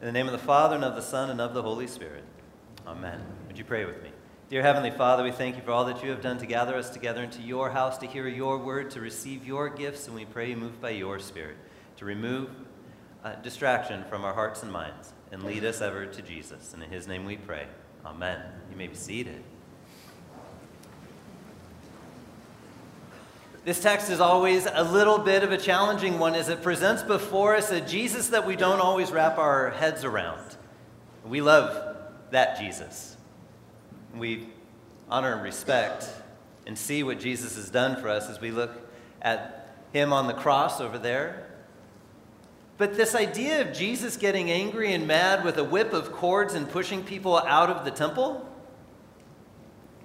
In the name of the Father, and of the Son, and of the Holy Spirit. Amen. Would you pray with me? Dear Heavenly Father, we thank you for all that you have done to gather us together into your house to hear your word, to receive your gifts, and we pray you move by your Spirit to remove uh, distraction from our hearts and minds and lead us ever to Jesus. And in his name we pray. Amen. You may be seated. This text is always a little bit of a challenging one as it presents before us a Jesus that we don't always wrap our heads around. We love that Jesus. We honor and respect and see what Jesus has done for us as we look at him on the cross over there. But this idea of Jesus getting angry and mad with a whip of cords and pushing people out of the temple,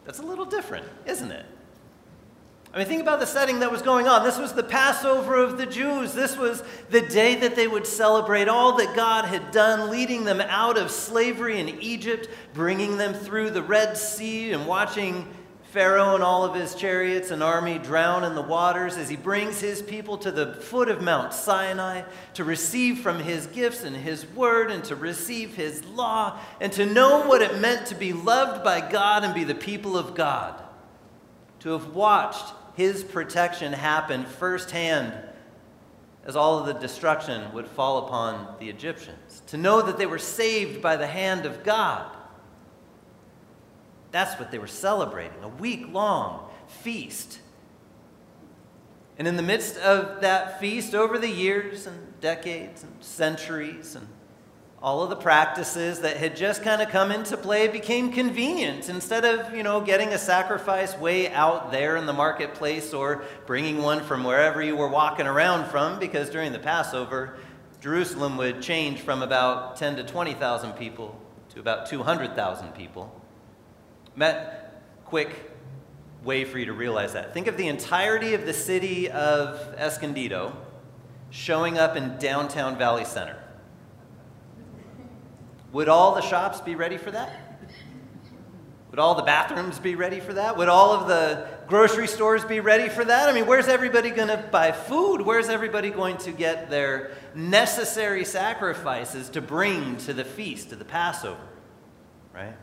that's a little different, isn't it? I mean, think about the setting that was going on. This was the Passover of the Jews. This was the day that they would celebrate all that God had done, leading them out of slavery in Egypt, bringing them through the Red Sea, and watching Pharaoh and all of his chariots and army drown in the waters as he brings his people to the foot of Mount Sinai to receive from his gifts and his word and to receive his law and to know what it meant to be loved by God and be the people of God. To have watched his protection happen firsthand as all of the destruction would fall upon the Egyptians. To know that they were saved by the hand of God. That's what they were celebrating a week long feast. And in the midst of that feast, over the years and decades and centuries and all of the practices that had just kind of come into play became convenient. Instead of, you know, getting a sacrifice way out there in the marketplace or bringing one from wherever you were walking around from, because during the Passover, Jerusalem would change from about 10 to 20,000 people to about 200,000 people. Met quick way for you to realize that. Think of the entirety of the city of Escondido showing up in downtown Valley Center. Would all the shops be ready for that? Would all the bathrooms be ready for that? Would all of the grocery stores be ready for that? I mean, where's everybody going to buy food? Where's everybody going to get their necessary sacrifices to bring to the feast, to the Passover? Right?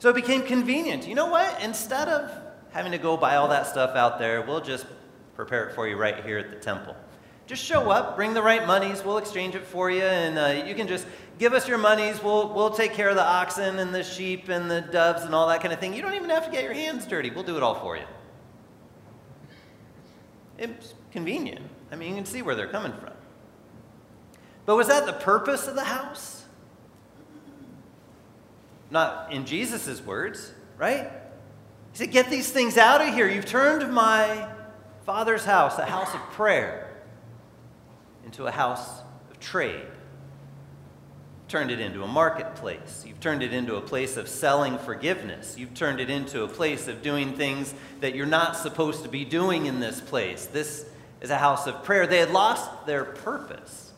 So it became convenient. You know what? Instead of having to go buy all that stuff out there, we'll just prepare it for you right here at the temple. Just show up, bring the right monies, we'll exchange it for you, and uh, you can just give us your monies. We'll, we'll take care of the oxen and the sheep and the doves and all that kind of thing. You don't even have to get your hands dirty. We'll do it all for you. It's convenient. I mean, you can see where they're coming from. But was that the purpose of the house? Not in Jesus' words, right? He said, Get these things out of here. You've turned my father's house, a house of prayer, into a house of trade turned it into a marketplace. You've turned it into a place of selling forgiveness. You've turned it into a place of doing things that you're not supposed to be doing in this place. This is a house of prayer. They had lost their purpose.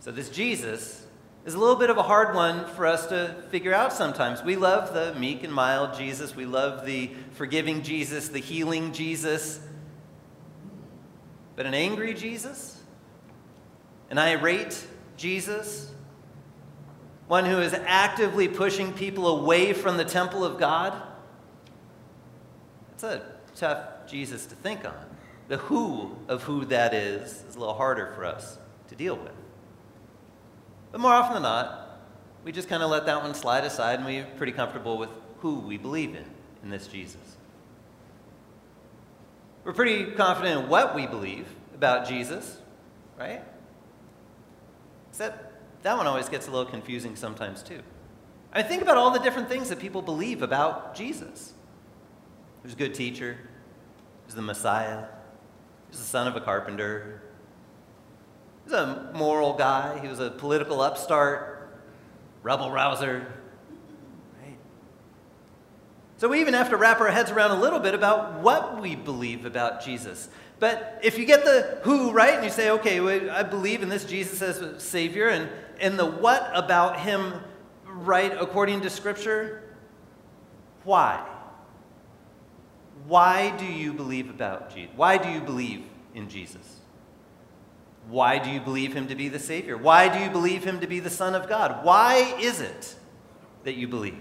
So, this Jesus is a little bit of a hard one for us to figure out sometimes. We love the meek and mild Jesus, we love the forgiving Jesus, the healing Jesus. But an angry Jesus, an irate Jesus, one who is actively pushing people away from the temple of God? That's a tough Jesus to think on. The who of who that is is a little harder for us to deal with. But more often than not, we just kind of let that one slide aside and we're pretty comfortable with who we believe in, in this Jesus. We're pretty confident in what we believe about Jesus, right? Except that one always gets a little confusing sometimes, too. I mean, think about all the different things that people believe about Jesus. He was a good teacher, he was the Messiah, he was the son of a carpenter, he was a moral guy, he was a political upstart, rebel rouser. Right? So we even have to wrap our heads around a little bit about what we believe about Jesus. But if you get the who right and you say, okay, I believe in this Jesus as Savior, and and the what about him right according to Scripture? Why? Why do you believe about Jesus? Why do you believe in Jesus? Why do you believe him to be the Savior? Why do you believe him to be the Son of God? Why is it that you believe?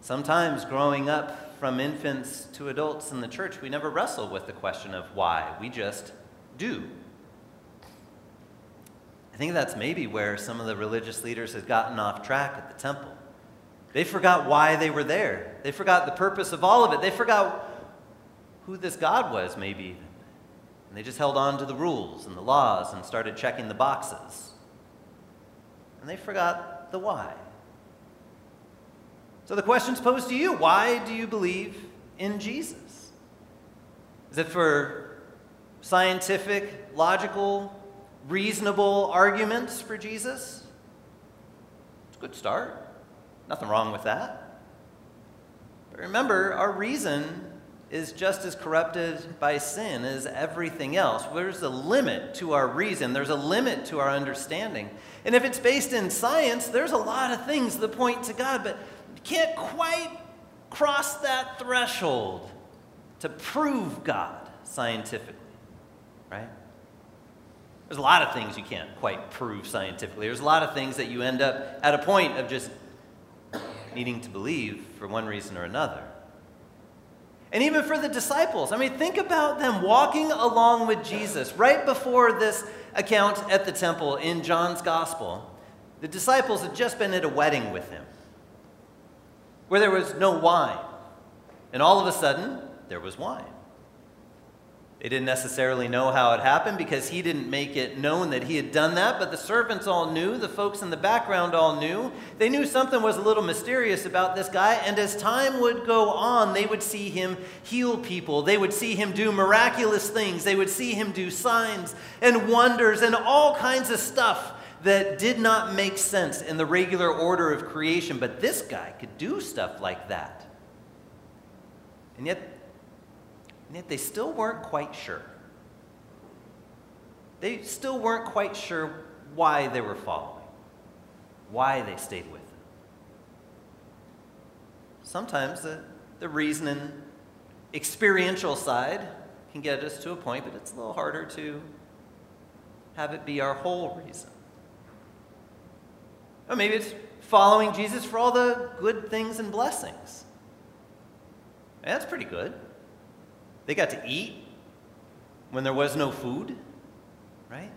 Sometimes growing up from infants to adults in the church, we never wrestle with the question of why. We just do. I think that's maybe where some of the religious leaders had gotten off track at the temple. They forgot why they were there. They forgot the purpose of all of it. They forgot who this God was, maybe even. And they just held on to the rules and the laws and started checking the boxes. And they forgot the why. So the question's posed to you why do you believe in Jesus? Is it for scientific, logical, reasonable arguments for Jesus? It's a good start. Nothing wrong with that. But remember, our reason is just as corrupted by sin as everything else. There's a limit to our reason, there's a limit to our understanding. And if it's based in science, there's a lot of things that point to God, but can't quite cross that threshold to prove God scientifically, right? There's a lot of things you can't quite prove scientifically. There's a lot of things that you end up at a point of just needing to believe for one reason or another. And even for the disciples, I mean, think about them walking along with Jesus right before this account at the temple in John's gospel. The disciples had just been at a wedding with him where there was no wine. And all of a sudden, there was wine. They didn't necessarily know how it happened because he didn't make it known that he had done that, but the servants all knew, the folks in the background all knew. They knew something was a little mysterious about this guy, and as time would go on, they would see him heal people. They would see him do miraculous things. They would see him do signs and wonders and all kinds of stuff that did not make sense in the regular order of creation, but this guy could do stuff like that. And yet, and yet they still weren't quite sure. They still weren't quite sure why they were following, why they stayed with him. Sometimes the, the reason and experiential side can get us to a point, but it's a little harder to have it be our whole reason. Or maybe it's following Jesus for all the good things and blessings. that's pretty good. They got to eat when there was no food, right?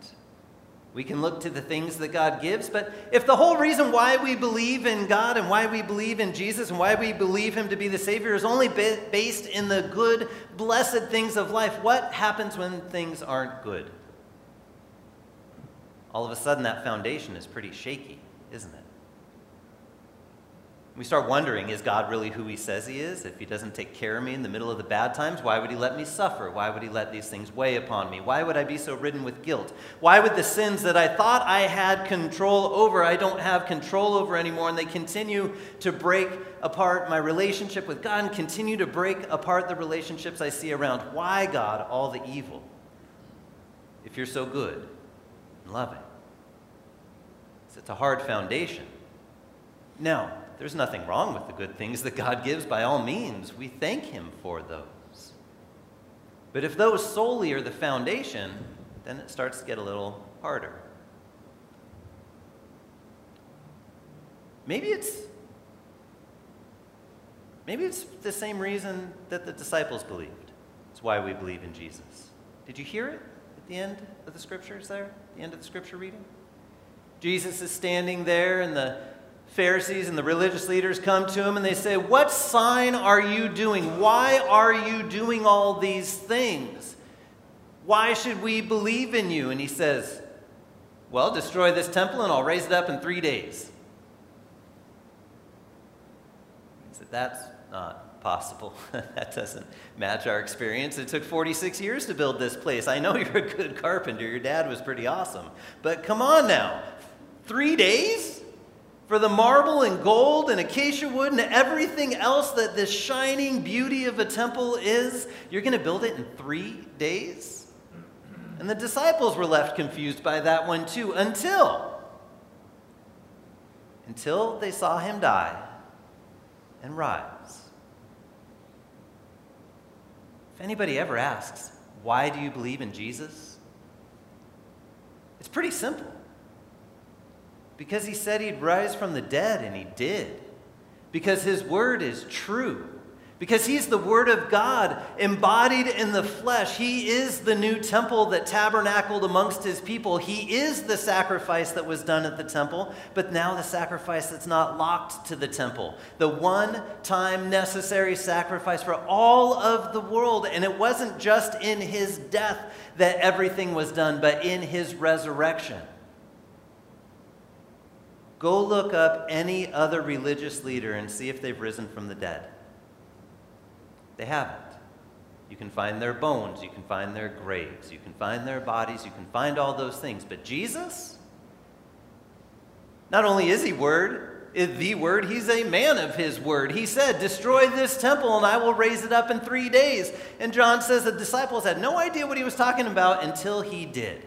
We can look to the things that God gives, but if the whole reason why we believe in God and why we believe in Jesus and why we believe Him to be the Savior is only based in the good, blessed things of life, what happens when things aren't good? All of a sudden, that foundation is pretty shaky, isn't it? We start wondering is God really who he says he is? If he doesn't take care of me in the middle of the bad times, why would he let me suffer? Why would he let these things weigh upon me? Why would I be so ridden with guilt? Why would the sins that I thought I had control over, I don't have control over anymore, and they continue to break apart my relationship with God and continue to break apart the relationships I see around? Why, God, all the evil? If you're so good and loving. It's a hard foundation. Now, there's nothing wrong with the good things that God gives by all means. We thank Him for those. But if those solely are the foundation, then it starts to get a little harder. Maybe it's maybe it's the same reason that the disciples believed. It's why we believe in Jesus. Did you hear it at the end of the scriptures there? The end of the scripture reading? Jesus is standing there and the Pharisees and the religious leaders come to him and they say, What sign are you doing? Why are you doing all these things? Why should we believe in you? And he says, Well, destroy this temple and I'll raise it up in three days. He said, That's not possible. that doesn't match our experience. It took 46 years to build this place. I know you're a good carpenter. Your dad was pretty awesome. But come on now. Three days? for the marble and gold and acacia wood and everything else that this shining beauty of a temple is, you're going to build it in three days? And the disciples were left confused by that one too until until they saw him die and rise. If anybody ever asks, why do you believe in Jesus? It's pretty simple. Because he said he'd rise from the dead, and he did. Because his word is true because he's the Word of God embodied in the flesh. He is the new temple that tabernacled amongst his people. He is the sacrifice that was done at the temple, but now the sacrifice that's not locked to the temple. The one time necessary sacrifice for all of the world. And it wasn't just in his death that everything was done, but in his resurrection. Go look up any other religious leader and see if they've risen from the dead. They haven't. You can find their bones, you can find their graves, you can find their bodies, you can find all those things. But Jesus, not only is he word, is the word, he's a man of his word. He said, Destroy this temple and I will raise it up in three days. And John says the disciples had no idea what he was talking about until he did.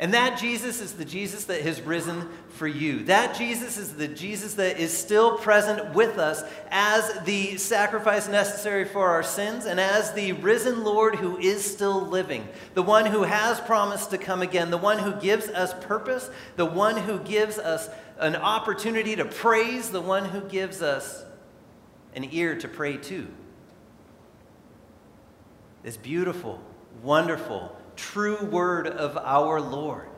And that Jesus is the Jesus that has risen for you. That Jesus is the Jesus that is still present with us as the sacrifice necessary for our sins and as the risen Lord who is still living. The one who has promised to come again. The one who gives us purpose. The one who gives us an opportunity to praise. The one who gives us an ear to pray to. This beautiful, wonderful, true word of our Lord.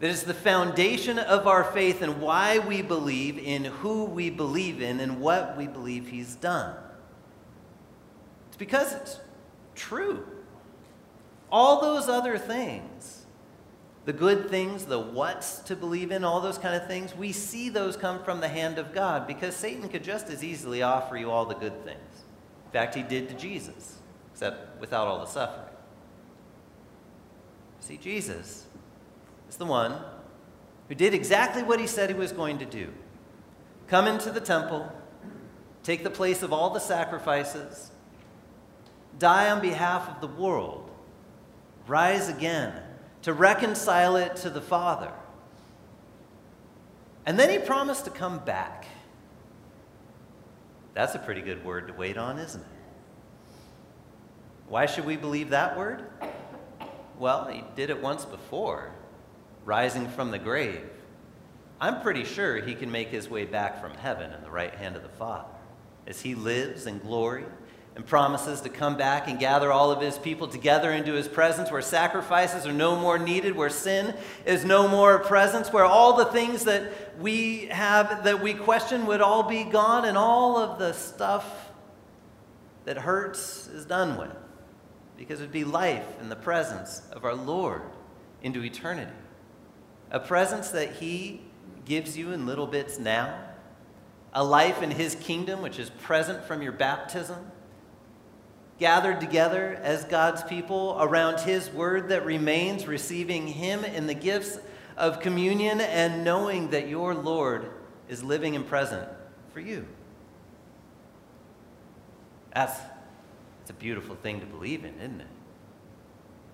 That is the foundation of our faith and why we believe in who we believe in and what we believe He's done. It's because it's true. All those other things, the good things, the what's to believe in, all those kind of things, we see those come from the hand of God because Satan could just as easily offer you all the good things. In fact, he did to Jesus, except without all the suffering. See, Jesus is the one who did exactly what he said he was going to do come into the temple, take the place of all the sacrifices, die on behalf of the world, rise again to reconcile it to the Father. And then he promised to come back. That's a pretty good word to wait on, isn't it? Why should we believe that word? Well, he did it once before, rising from the grave. I'm pretty sure he can make his way back from heaven in the right hand of the Father as he lives in glory and promises to come back and gather all of his people together into his presence where sacrifices are no more needed, where sin is no more a presence, where all the things that we have that we question would all be gone and all of the stuff that hurts is done with because it would be life in the presence of our Lord into eternity. A presence that He gives you in little bits now, a life in His kingdom which is present from your baptism, gathered together as God's people around His word that remains, receiving Him in the gifts of communion and knowing that your Lord is living and present for you. That's it's a beautiful thing to believe in, isn't it?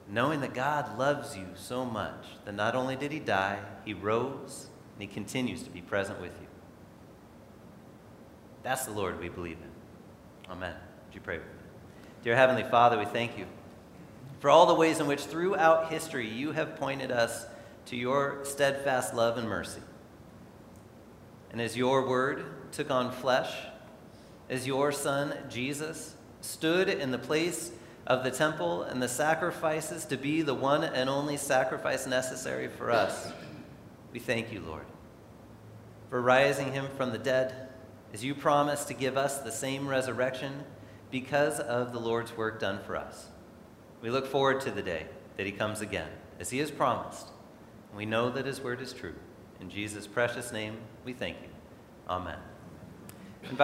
Knowing that God loves you so much that not only did he die, he rose, and he continues to be present with you. That's the Lord we believe in. Amen. Would you pray with me? Dear Heavenly Father, we thank you for all the ways in which throughout history you have pointed us to your steadfast love and mercy. And as your word took on flesh, as your Son, Jesus, stood in the place of the temple and the sacrifices to be the one and only sacrifice necessary for us. We thank you, Lord, for rising him from the dead, as you promised to give us the same resurrection because of the Lord's work done for us. We look forward to the day that he comes again, as he has promised. We know that his word is true. In Jesus' precious name, we thank you. Amen. Invite